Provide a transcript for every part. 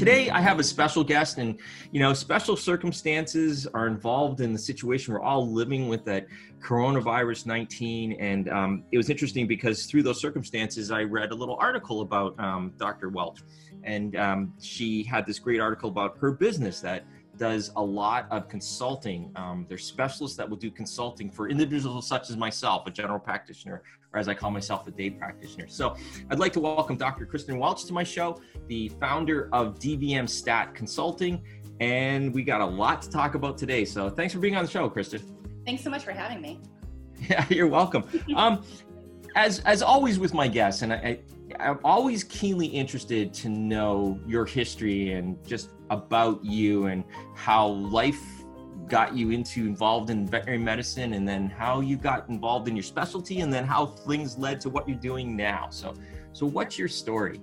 today I have a special guest, and you know, special circumstances are involved in the situation we're all living with that coronavirus 19. And um, it was interesting because through those circumstances, I read a little article about um, Dr. Welch, and um, she had this great article about her business that does a lot of consulting. Um, there's specialists that will do consulting for individuals such as myself, a general practitioner, or as I call myself, a day practitioner. So I'd like to welcome Dr. Kristen Welch to my show, the founder of DVM Stat Consulting. And we got a lot to talk about today. So thanks for being on the show, Kristen. Thanks so much for having me. Yeah, you're welcome. um, as as always with my guests, and I, I, I'm always keenly interested to know your history and just about you and how life got you into involved in veterinary medicine and then how you got involved in your specialty and then how things led to what you're doing now. So so what's your story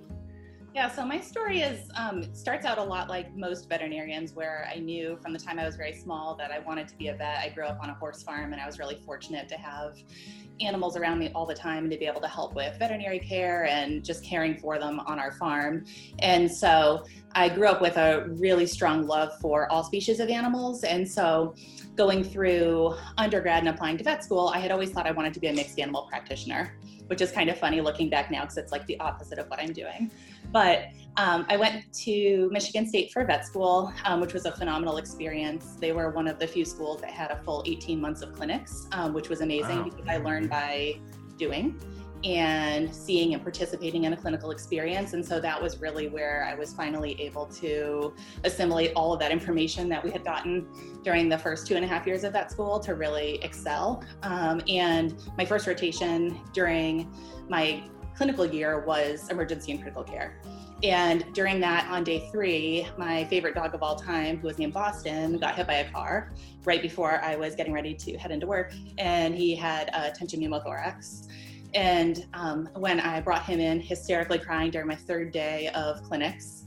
yeah, so my story is um, starts out a lot like most veterinarians, where I knew from the time I was very small that I wanted to be a vet. I grew up on a horse farm, and I was really fortunate to have animals around me all the time and to be able to help with veterinary care and just caring for them on our farm. And so I grew up with a really strong love for all species of animals, and so going through undergrad and applying to vet school, I had always thought I wanted to be a mixed animal practitioner which is kind of funny looking back now because it's like the opposite of what I'm doing. But um, I went to Michigan State for vet school, um, which was a phenomenal experience. They were one of the few schools that had a full 18 months of clinics, um, which was amazing wow. because I learned by doing and seeing and participating in a clinical experience. And so that was really where I was finally able to assimilate all of that information that we had gotten during the first two and a half years of that school to really excel. Um, and my first rotation during my clinical year was emergency and critical care. And during that, on day three, my favorite dog of all time, who was named Boston, got hit by a car right before I was getting ready to head into work. And he had a tension pneumothorax. And um, when I brought him in hysterically crying during my third day of clinics,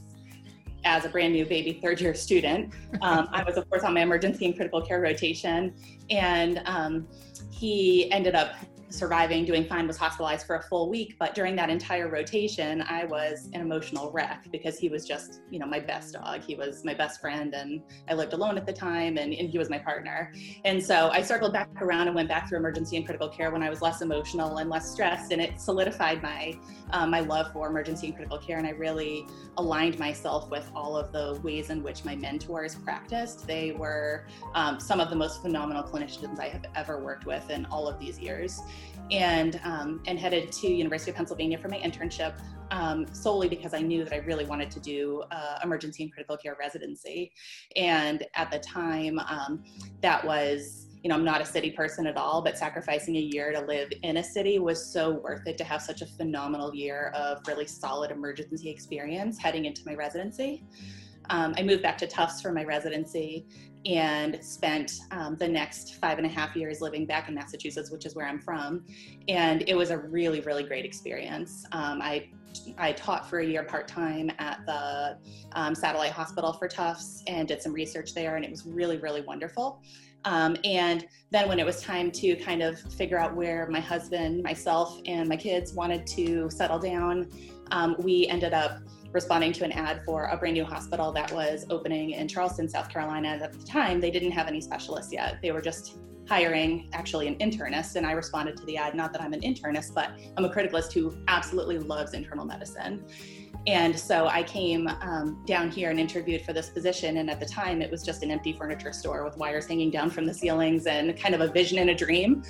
as a brand new baby third year student, um, I was, of course, on my emergency and critical care rotation. And um, he ended up surviving, doing fine, was hospitalized for a full week. But during that entire rotation, I was an emotional wreck because he was just, you know, my best dog. He was my best friend, and I lived alone at the time, and, and he was my partner. And so I circled back around and went back through emergency and critical care when I was less emotional and less stressed, and it solidified my um, my love for emergency and critical care. And I really aligned myself with all of the ways in which my mentors practiced. They were um, some of the most phenomenal clinicians I have ever worked with in all of these years and um, and headed to University of Pennsylvania for my internship um, solely because I knew that I really wanted to do uh, emergency and critical care residency. And at the time, um, that was you know, I'm not a city person at all, but sacrificing a year to live in a city was so worth it to have such a phenomenal year of really solid emergency experience heading into my residency. Um, I moved back to Tufts for my residency and spent um, the next five and a half years living back in Massachusetts, which is where I'm from. And it was a really, really great experience. Um, I I taught for a year part time at the um, satellite hospital for Tufts and did some research there, and it was really, really wonderful. Um, and then when it was time to kind of figure out where my husband, myself, and my kids wanted to settle down, um, we ended up responding to an ad for a brand new hospital that was opening in Charleston, South Carolina. At the time, they didn't have any specialists yet. They were just hiring actually an internist, and I responded to the ad. Not that I'm an internist, but I'm a criticalist who absolutely loves internal medicine. And so I came um, down here and interviewed for this position. And at the time, it was just an empty furniture store with wires hanging down from the ceilings and kind of a vision and a dream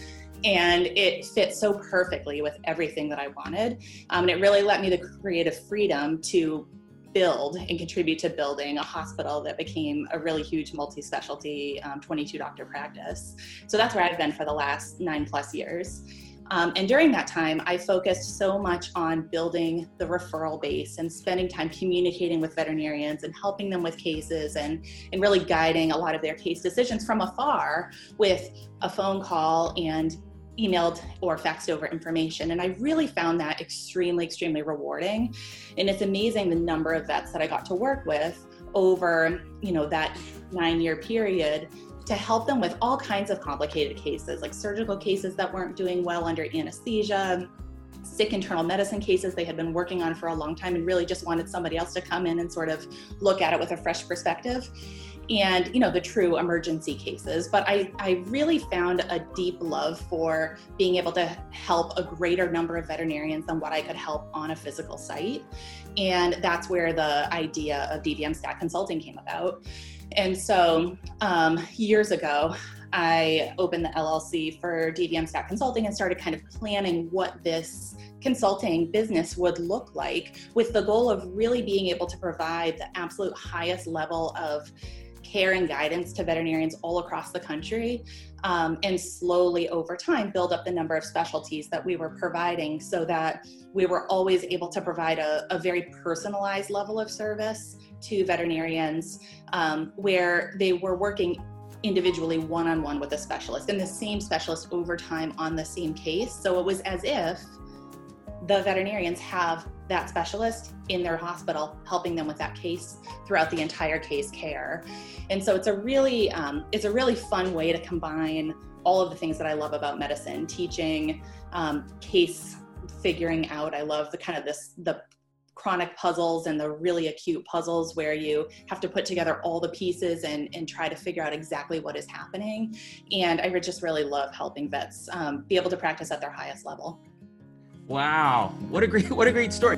and it fit so perfectly with everything that I wanted. Um, and it really let me the creative freedom to build and contribute to building a hospital that became a really huge multi-specialty um, 22 doctor practice. So that's where I've been for the last nine plus years. Um, and during that time, I focused so much on building the referral base and spending time communicating with veterinarians and helping them with cases and, and really guiding a lot of their case decisions from afar with a phone call and emailed or faxed over information. And I really found that extremely, extremely rewarding. And it's amazing the number of vets that I got to work with over, you know, that nine year period to help them with all kinds of complicated cases, like surgical cases that weren't doing well under anesthesia, sick internal medicine cases they had been working on for a long time and really just wanted somebody else to come in and sort of look at it with a fresh perspective. And you know the true emergency cases. But I, I really found a deep love for being able to help a greater number of veterinarians than what i could help on a physical site. And that's where the idea of dvm stat consulting came about. And so um, years ago I opened the LLC for DVM Stat Consulting and started kind of planning what this consulting business would look like with the goal of really being able to provide the absolute highest level of care and guidance to veterinarians all across the country um, and slowly over time build up the number of specialties that we were providing so that we were always able to provide a, a very personalized level of service to veterinarians um, where they were working individually one on one with a specialist and the same specialist over time on the same case. So it was as if the veterinarians have that specialist in their hospital helping them with that case throughout the entire case care and so it's a really um, it's a really fun way to combine all of the things that i love about medicine teaching um, case figuring out i love the kind of this the chronic puzzles and the really acute puzzles where you have to put together all the pieces and, and try to figure out exactly what is happening. And i just really love helping vets um, be able to practice at their highest level. Wow, what a great what a great story.